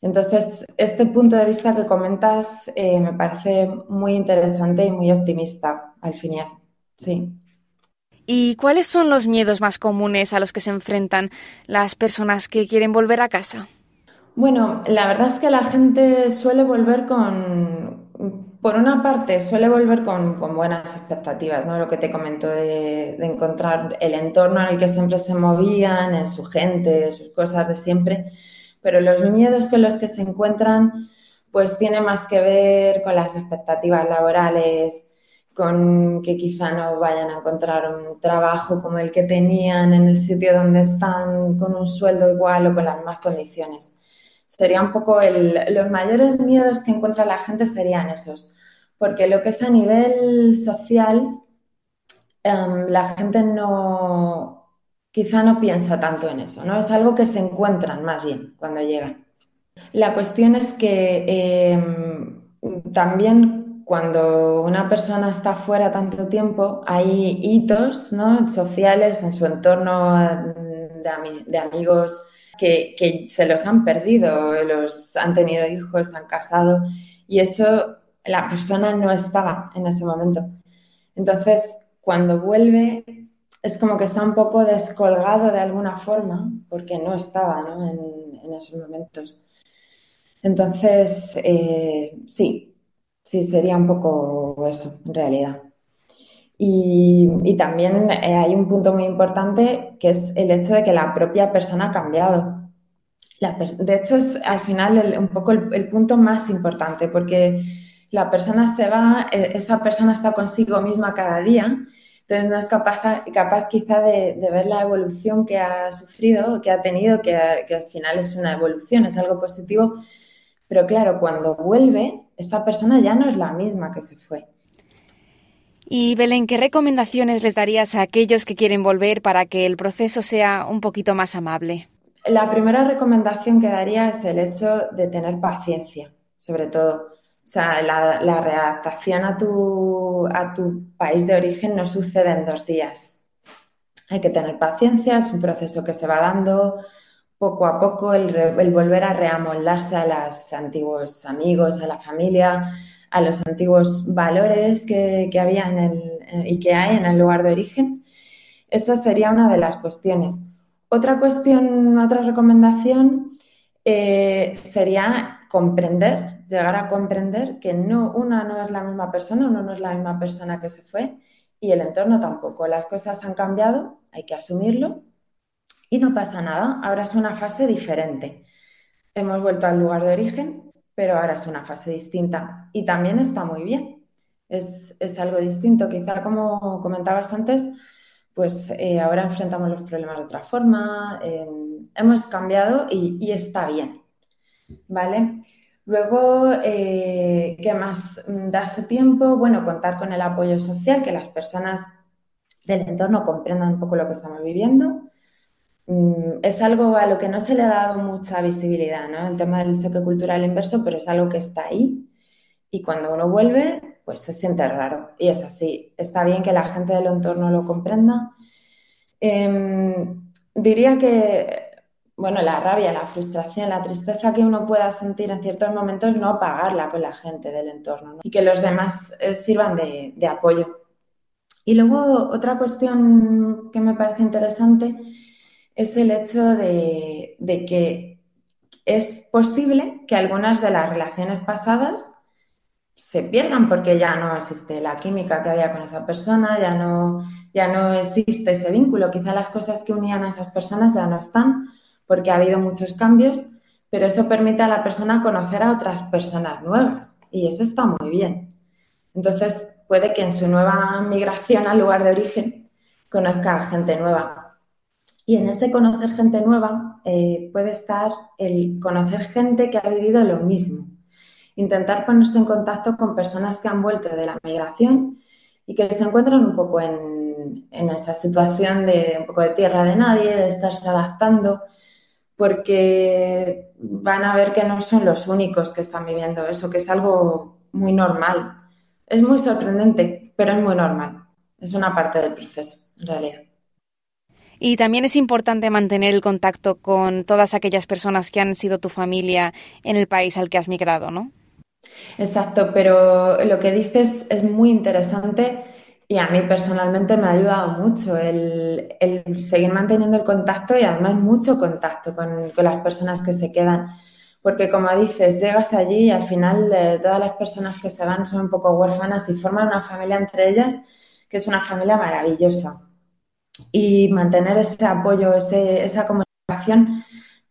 Speaker 11: Entonces, este punto de vista que comentas eh, me parece muy interesante y muy optimista al final. Sí.
Speaker 10: ¿Y cuáles son los miedos más comunes a los que se enfrentan las personas que quieren volver a casa?
Speaker 11: Bueno, la verdad es que la gente suele volver con, por una parte, suele volver con, buenas expectativas, ¿no? Lo que te comento de, de, encontrar el entorno en el que siempre se movían, en su gente, sus cosas de siempre, pero los miedos con los que se encuentran, pues tiene más que ver con las expectativas laborales, con que quizá no vayan a encontrar un trabajo como el que tenían en el sitio donde están, con un sueldo igual o con las mismas condiciones. Sería un poco los mayores miedos que encuentra la gente serían esos, porque lo que es a nivel social, em, la gente no, quizá no piensa tanto en eso, ¿no? Es algo que se encuentran más bien cuando llegan. La cuestión es que em, también cuando una persona está fuera tanto tiempo, hay hitos sociales en su entorno de, amigos que, se los han perdido, los han tenido hijos, han casado, y eso la persona no estaba en ese momento. Entonces, cuando vuelve, es como que está un poco descolgado de alguna forma, porque no estaba En, esos momentos. Entonces, eh, sí, Sí, sería un poco eso, en realidad. Y, también eh, hay un punto muy importante que es el hecho de que la propia persona ha cambiado. de hecho, es al final un poco el, punto más importante, porque la persona se va, e, esa persona está consigo misma cada día, entonces no es capaz, capaz quizá de, ver la evolución que ha sufrido, que ha tenido, que, que al final es una evolución, es algo positivo, pero claro, cuando vuelve, esa persona ya no es la misma que se fue.
Speaker 10: Y Belén, ¿qué recomendaciones les darías a aquellos que quieren volver para que el proceso sea un poquito más amable?
Speaker 11: La primera recomendación que daría es el hecho de tener paciencia, sobre todo. O sea, la, readaptación a tu, a tu país de origen no sucede en dos días. Hay que tener paciencia, es un proceso que se va dando, poco a poco el, volver a reamoldarse a los antiguos amigos, a la familia, a los antiguos valores que, había en el, y que hay en el lugar de origen. Esa sería una de las cuestiones. Otra cuestión, otra recomendación eh, sería comprender, llegar a comprender que no, una no es la misma persona, uno no es la misma persona que se fue y el entorno tampoco. Las cosas han cambiado, hay que asumirlo y no pasa nada, ahora es una fase diferente. Hemos vuelto al lugar de origen, pero ahora es una fase distinta y también está muy bien. Es, algo distinto. Quizá como comentabas antes, pues eh, ahora enfrentamos los problemas de otra forma, em, hemos cambiado y, está bien. ¿Vale? Luego, eh, ¿qué más? Darse tiempo, bueno, contar con el apoyo social, que las personas del entorno comprendan un poco lo que estamos viviendo. Mm, es algo a lo que no se le ha dado mucha visibilidad, ¿no? El tema del choque cultural inverso, pero es algo que está ahí y cuando uno vuelve, pues se siente raro. Y es así. Está bien que la gente del entorno lo comprenda. Em, diría que, bueno, la rabia, la frustración, la tristeza que uno pueda sentir en ciertos momentos, no apagarla con la gente del entorno y que los demás eh, sirvan de, de apoyo. Y luego otra cuestión que me parece interesante es el hecho de, que es posible que algunas de las relaciones pasadas se pierdan porque ya no existe la química que había con esa persona, ya no, ya no existe ese vínculo. Quizá las cosas que unían a esas personas ya no están porque ha habido muchos cambios, pero eso permite a la persona conocer a otras personas nuevas y eso está muy bien. Entonces puede que en su nueva migración al lugar de origen conozca gente nueva. Y en ese conocer gente nueva eh, puede estar el conocer gente que ha vivido lo mismo intentar ponerse en contacto con personas que han vuelto de la migración y que se encuentran un poco en, esa situación de un poco de tierra de nadie, de estarse adaptando, porque van a ver que no son los únicos que están viviendo eso, que es algo muy normal. Es muy sorprendente, pero es muy normal. Es una parte del proceso, en realidad.
Speaker 10: Y también es importante mantener el contacto con todas aquellas personas que han sido tu familia en el país al que has migrado, ¿no?
Speaker 11: Exacto, pero lo que dices es muy interesante y a mí personalmente me ha ayudado mucho el, seguir manteniendo el contacto y además mucho contacto con, las personas que se quedan. Porque como dices, llegas allí y al final eh, todas las personas que se van son un poco huérfanas y forman una familia entre ellas que es una familia maravillosa. Y mantener ese apoyo, ese, esa comunicación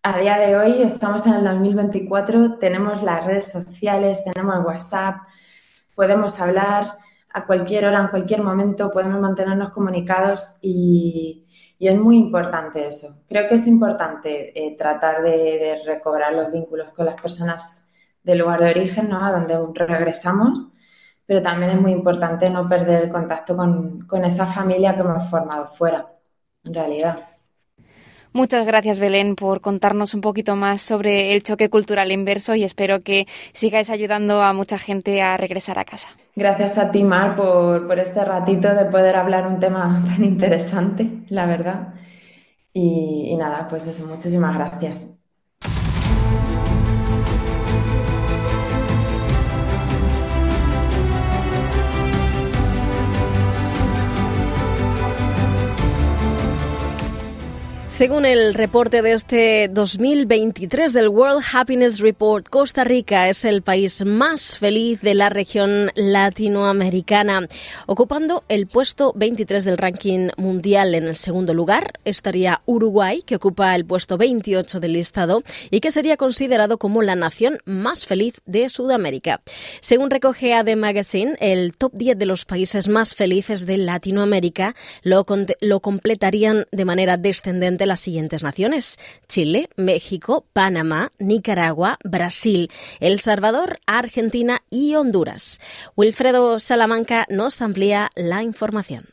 Speaker 11: a día de hoy estamos en el 2024, tenemos las redes sociales, tenemos WhatsApp, podemos hablar a cualquier hora, en cualquier momento, podemos mantenernos comunicados y, es muy importante eso. Creo que es importante eh, tratar de, recobrar los vínculos con las personas del lugar de origen, ¿no? A donde regresamos, pero también es muy importante no perder el contacto con, con esa familia que hemos formado fuera, en realidad.
Speaker 10: Muchas gracias, Belén, por contarnos un poquito más sobre el choque cultural inverso y espero que sigáis ayudando a mucha gente a regresar a casa.
Speaker 11: Gracias a ti, Mar, por, por este ratito de poder hablar un tema tan interesante, la verdad. y nada, pues eso, muchísimas gracias.
Speaker 4: Según el reporte de este 2023 del World Happiness Report, Costa Rica es el país más feliz de la región latinoamericana, ocupando el puesto 23 del ranking mundial. En el segundo lugar estaría Uruguay, que ocupa el puesto 28 del listado y que sería considerado como la nación más feliz de Sudamérica. Según recoge AD Magazine, el top 10 de los países más felices de Latinoamérica lo, lo completarían de manera descendente las siguientes naciones: Chile, México, Panamá, Nicaragua, Brasil, El Salvador, Argentina y Honduras. Wilfredo Salamanca nos amplía la información.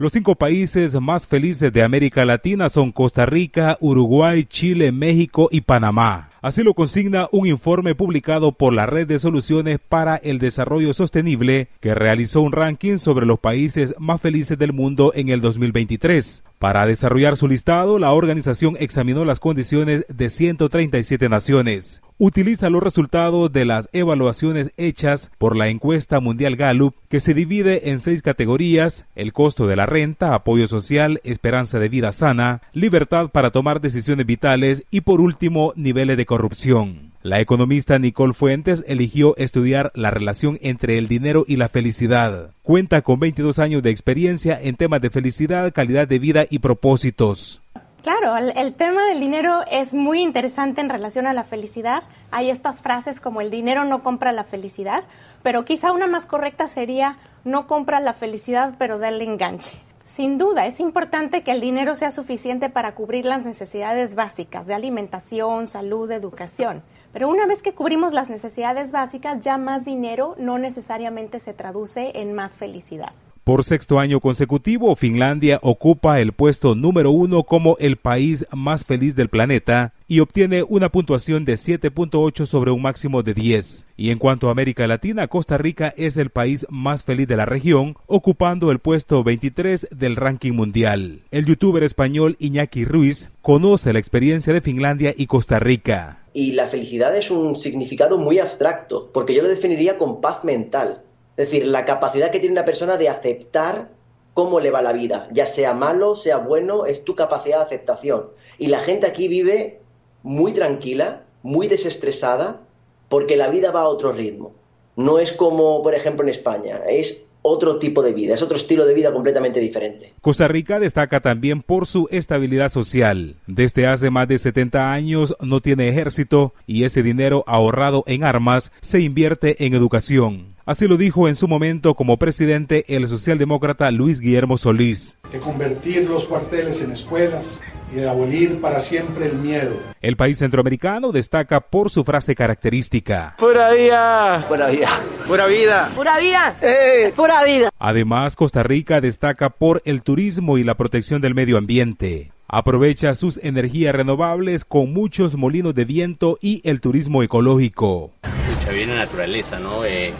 Speaker 12: Los cinco países más felices de América Latina son Costa Rica, Uruguay, Chile, México y Panamá. Así lo consigna un informe publicado por la Red de Soluciones para el Desarrollo Sostenible, que realizó un ranking sobre los países más felices del mundo en el 2023. Para desarrollar su listado, la organización examinó las condiciones de 137 naciones utiliza los resultados de las evaluaciones hechas por la encuesta mundial Gallup, que se divide en seis categorías, el costo de la renta, apoyo social, esperanza de vida sana, libertad para tomar decisiones vitales y por último, niveles de corrupción. La economista Nicole Fuentes eligió estudiar la relación entre el dinero y la felicidad. Cuenta con 22 años de experiencia en temas de felicidad, calidad de vida y propósitos.
Speaker 13: Claro, el, tema del dinero es muy interesante en relación a la felicidad. Hay estas frases como el dinero no compra la felicidad, pero quizá una más correcta sería no compra la felicidad, pero dale enganche. Sin duda, es importante que el dinero sea suficiente para cubrir las necesidades básicas de alimentación, salud, educación. Pero una vez que cubrimos las necesidades básicas, ya más dinero no necesariamente se traduce en más felicidad.
Speaker 12: Por sexto año consecutivo, Finlandia ocupa el puesto número uno como el país más feliz del planeta y obtiene una puntuación de 7.8 sobre un máximo de 10. Y en cuanto a América Latina, Costa Rica es el país más feliz de la región, ocupando el puesto 23 del ranking mundial. El youtuber español Iñaki Ruiz conoce la experiencia de Finlandia y Costa Rica.
Speaker 14: Y la felicidad es un significado muy abstracto, porque yo lo definiría con paz mental es decir, la capacidad que tiene una persona de aceptar cómo le va la vida, ya sea malo, sea bueno, es tu capacidad de aceptación. Y la gente aquí vive muy tranquila, muy desestresada, porque la vida va a otro ritmo. No es como, por ejemplo, en España. Es otro tipo de vida, es otro estilo de vida completamente diferente.
Speaker 12: Costa Rica destaca también por su estabilidad social. Desde hace más de 70 años no tiene ejército y ese dinero ahorrado en armas se invierte en educación. Así lo dijo en su momento como presidente el socialdemócrata Luis Guillermo Solís.
Speaker 15: De convertir los cuarteles en escuelas, y de abolir para siempre el miedo.
Speaker 12: El país centroamericano destaca por su frase característica.
Speaker 16: Pura vida. Pura vida. Pura vida.
Speaker 17: Pura vida. Eh. Pura vida.
Speaker 12: Además, Costa Rica destaca por el turismo y la protección del medio ambiente. Aprovecha sus energías renovables con muchos molinos de viento y el turismo ecológico.
Speaker 18: Mucha bien naturaleza, ¿no? Eh,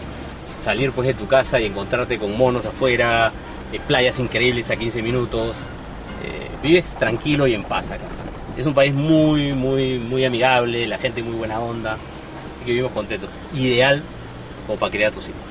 Speaker 18: salir pues de tu casa y encontrarte con monos afuera, eh, playas increíbles a 15 minutos, vives tranquilo y en paz acá. Es un país muy, muy, muy amigable, la gente muy buena onda, así que vivimos contentos. Ideal como para criar a tus hijos.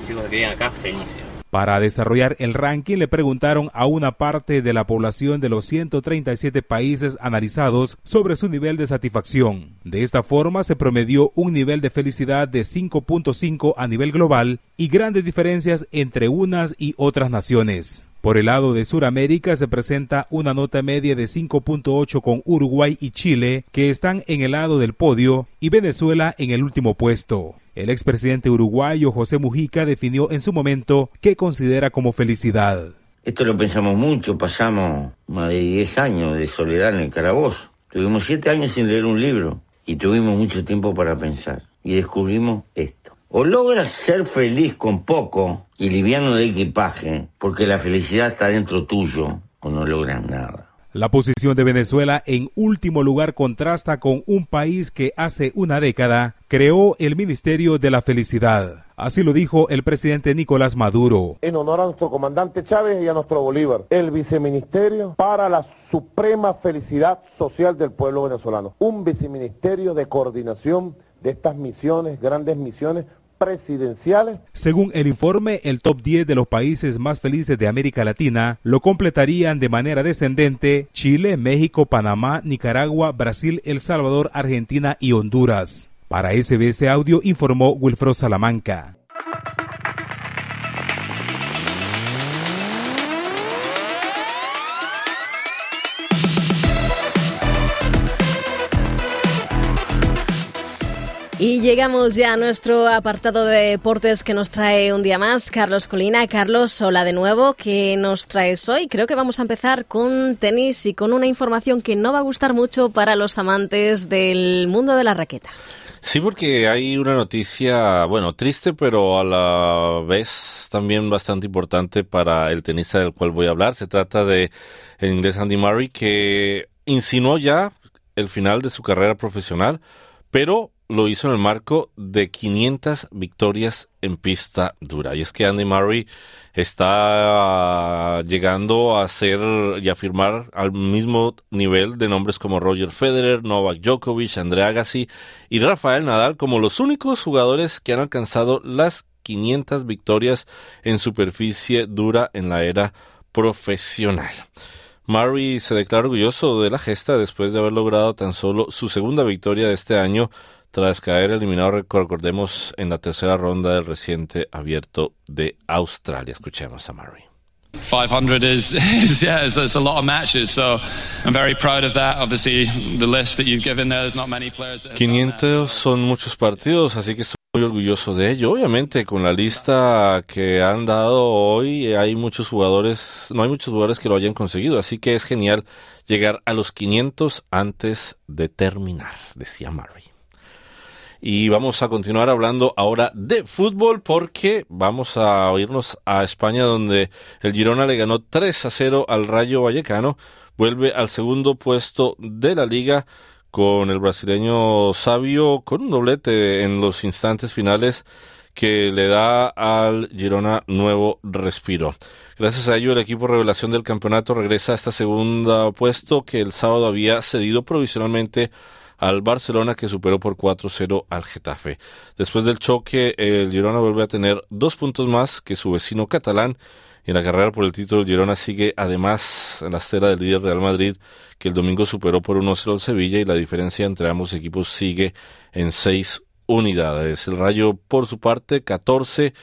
Speaker 18: Mis hijos se crían acá felices.
Speaker 12: Para desarrollar el ranking le preguntaron a una parte de la población de los 137 países analizados sobre su nivel de satisfacción. De esta forma se promedió un nivel de felicidad de 5.5 a nivel global y grandes diferencias entre unas y otras naciones. Por el lado de Sudamérica se presenta una nota media de 5.8 con Uruguay y Chile, que están en el lado del podio, y Venezuela en el último puesto. El expresidente uruguayo José Mujica definió en su momento qué considera como felicidad.
Speaker 19: Esto lo pensamos mucho, pasamos más de 10 años de soledad en el calabozo. Tuvimos 7 años sin leer un libro y tuvimos mucho tiempo para pensar. Y descubrimos esto. O logras ser feliz con poco y liviano de equipaje, porque la felicidad está dentro tuyo, o no logras nada.
Speaker 12: La posición de Venezuela en último lugar contrasta con un país que hace una década creó el Ministerio de la Felicidad. Así lo dijo el presidente Nicolás Maduro.
Speaker 20: En honor a nuestro comandante Chávez y a nuestro Bolívar, el viceministerio para la suprema felicidad social del pueblo venezolano. Un viceministerio de coordinación de estas misiones, grandes misiones presidenciales.
Speaker 12: Según el informe, el top 10 de los países más felices de América Latina lo completarían de manera descendente Chile, México, Panamá, Nicaragua, Brasil, El Salvador, Argentina y Honduras. Para SBS Audio informó Wilfredo Salamanca.「
Speaker 4: Y llegamos ya a nuestro apartado de deportes que nos trae un día más Carlos Colina. Carlos, hola de nuevo. ¿Qué nos traes hoy? Creo que vamos a empezar con tenis y con una información que no va a gustar mucho para los amantes del mundo de la raqueta.
Speaker 5: Sí, porque hay una noticia, bueno, triste, pero a la vez también bastante importante para el tenista del cual voy a hablar. Se trata de el inglés Andy Murray, que insinuó ya el final de su carrera profesional, pero lo hizo en el marco de 500 victorias en pista dura. Y es que Andy Murray está llegando a ser y a firmar al mismo nivel de nombres como Roger Federer, Novak Djokovic, André Agassi y Rafael Nadal como los únicos jugadores que han alcanzado las 500 victorias en superficie dura en la era profesional. Murray se declara orgulloso de la gesta después de haber logrado tan solo su segunda victoria de este año tras caer eliminado, recordemos, en la tercera ronda del reciente abierto de Australia. Escuchemos a Murray.
Speaker 21: 500 is, is yeah, it's, it's, a lot of matches, so I'm very proud of that. Obviously, the list that you've given there, there's not many players. That
Speaker 5: 500 son muchos partidos, así que estoy muy orgulloso de ello. Obviamente, con la lista que han dado hoy, hay muchos jugadores, no hay muchos jugadores que lo hayan conseguido, así que es genial llegar a los 500 antes de terminar, decía Murray. Y vamos a continuar hablando ahora de fútbol porque vamos a irnos a España donde el Girona le ganó 3 a 0 al Rayo Vallecano. Vuelve al segundo puesto de la liga con el brasileño Sabio con un doblete en los instantes finales que le da al Girona nuevo respiro. Gracias a ello, el equipo revelación del campeonato regresa a este segundo puesto que el sábado había cedido provisionalmente al Barcelona que superó por 4-0 al Getafe. Después del choque, el Girona vuelve a tener dos puntos más que su vecino catalán y en la carrera por el título, el Girona sigue además en la estera del líder Real Madrid, que el domingo superó por 1-0 al Sevilla y la diferencia entre ambos equipos sigue en 6 unidades. El Rayo, por su parte, 14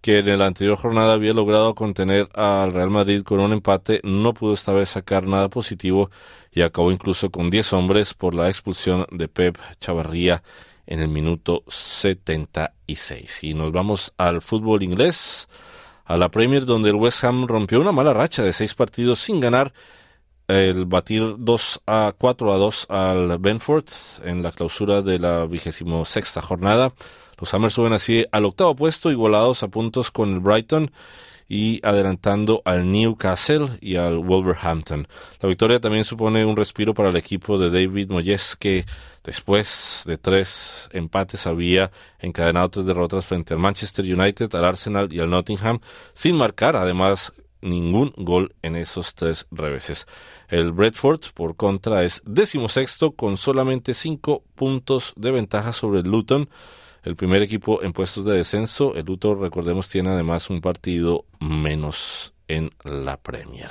Speaker 5: que en la anterior jornada había logrado contener al Real Madrid con un empate, no pudo esta vez sacar nada positivo y acabó incluso con 10 hombres por la expulsión de Pep Chavarría en el minuto 76. Y nos vamos al fútbol inglés, a la Premier, donde el West Ham rompió una mala racha de seis partidos sin ganar el batir 2 a 4 a 2 al Benford en la clausura de la vigésimo sexta jornada. Los Hammers suben así al octavo puesto, igualados a puntos con el Brighton y adelantando al Newcastle y al Wolverhampton. La victoria también supone un respiro para el equipo de David Moyes que después de tres empates había encadenado tres derrotas frente al Manchester United, al Arsenal y al Nottingham sin marcar además ningún gol en esos tres reveses. El Bradford, por contra, es decimosexto con solamente cinco puntos de ventaja sobre el Luton el primer equipo en puestos de descenso. El Luto, recordemos, tiene además un partido menos en la Premier.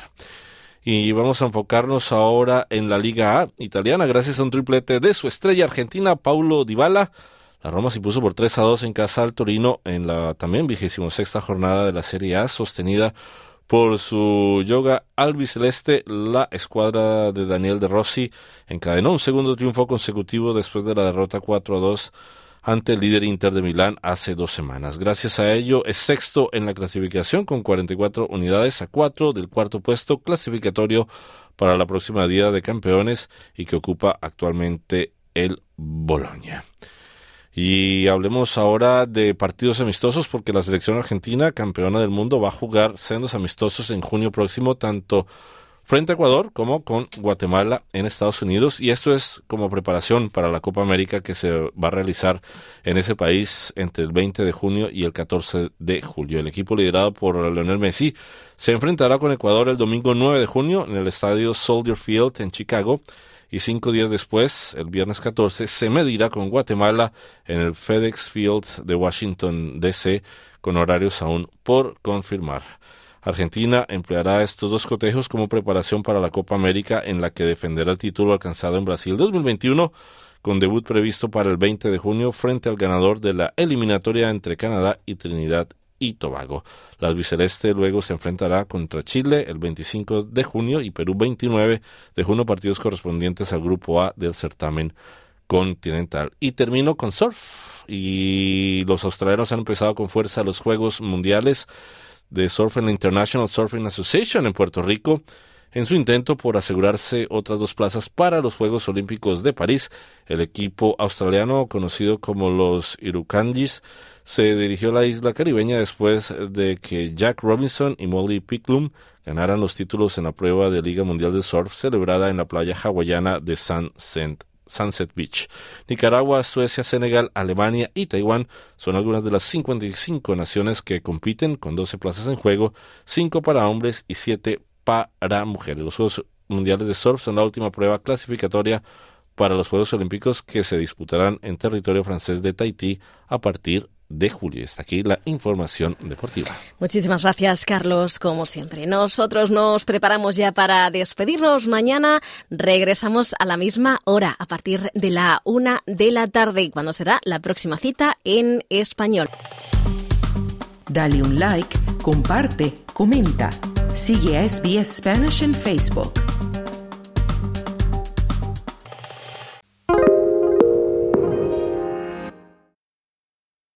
Speaker 5: Y vamos a enfocarnos ahora en la Liga A italiana, gracias a un triplete de su estrella argentina, Paulo Dybala. La Roma se puso por 3 a 2 en casa al Torino en la también vigésimo sexta jornada de la Serie A, sostenida por su yoga albiceleste. La escuadra de Daniel De Rossi encadenó un segundo triunfo consecutivo después de la derrota 4 a 2 ante el líder Inter de Milán hace dos semanas. Gracias a ello es sexto en la clasificación con 44 unidades a cuatro del cuarto puesto clasificatorio para la próxima Día de Campeones y que ocupa actualmente el Boloña. Y hablemos ahora de partidos amistosos porque la selección argentina, campeona del mundo, va a jugar sendos amistosos en junio próximo, tanto frente a Ecuador como con Guatemala en Estados Unidos y esto es como preparación para la Copa América que se va a realizar en ese país entre el 20 de junio y el 14 de julio. El equipo liderado por Leonel Messi se enfrentará con Ecuador el domingo 9 de junio en el estadio Soldier Field en Chicago y cinco días después, el viernes 14, se medirá con Guatemala en el FedEx Field de Washington, D.C., con horarios aún por confirmar. Argentina empleará estos dos cotejos como preparación para la Copa América en la que defenderá el título alcanzado en Brasil 2021 con debut previsto para el 20 de junio frente al ganador de la eliminatoria entre Canadá y Trinidad y Tobago. La albiceleste luego se enfrentará contra Chile el 25 de junio y Perú 29 de junio, partidos correspondientes al grupo A del certamen continental. Y termino con surf. Y los australianos han empezado con fuerza los Juegos Mundiales de Surf en la International Surfing Association en Puerto Rico en su intento por asegurarse otras dos plazas para los Juegos Olímpicos de París. El equipo australiano, conocido como los Irukandjis, se dirigió a la isla caribeña después de que Jack Robinson y Molly Picklum ganaran los títulos en la prueba de Liga Mundial de Surf celebrada en la playa hawaiana de San Saint Sunset Beach. Nicaragua, Suecia, Senegal, Alemania y Taiwán son algunas de las 55 naciones que compiten con 12 plazas en juego, 5 para hombres y 7 para mujeres. Los Juegos Mundiales de Surf son la última prueba clasificatoria para los Juegos Olímpicos que se disputarán en territorio francés de Tahití a partir de julio. Está aquí la información deportiva.
Speaker 4: Muchísimas gracias, Carlos, como siempre. Nosotros nos preparamos ya para despedirnos. Mañana regresamos a la misma hora, a partir de la una de la tarde, cuando será la próxima cita en español.
Speaker 2: Dale un like, comparte, comenta. Sigue a SBS Spanish en Facebook.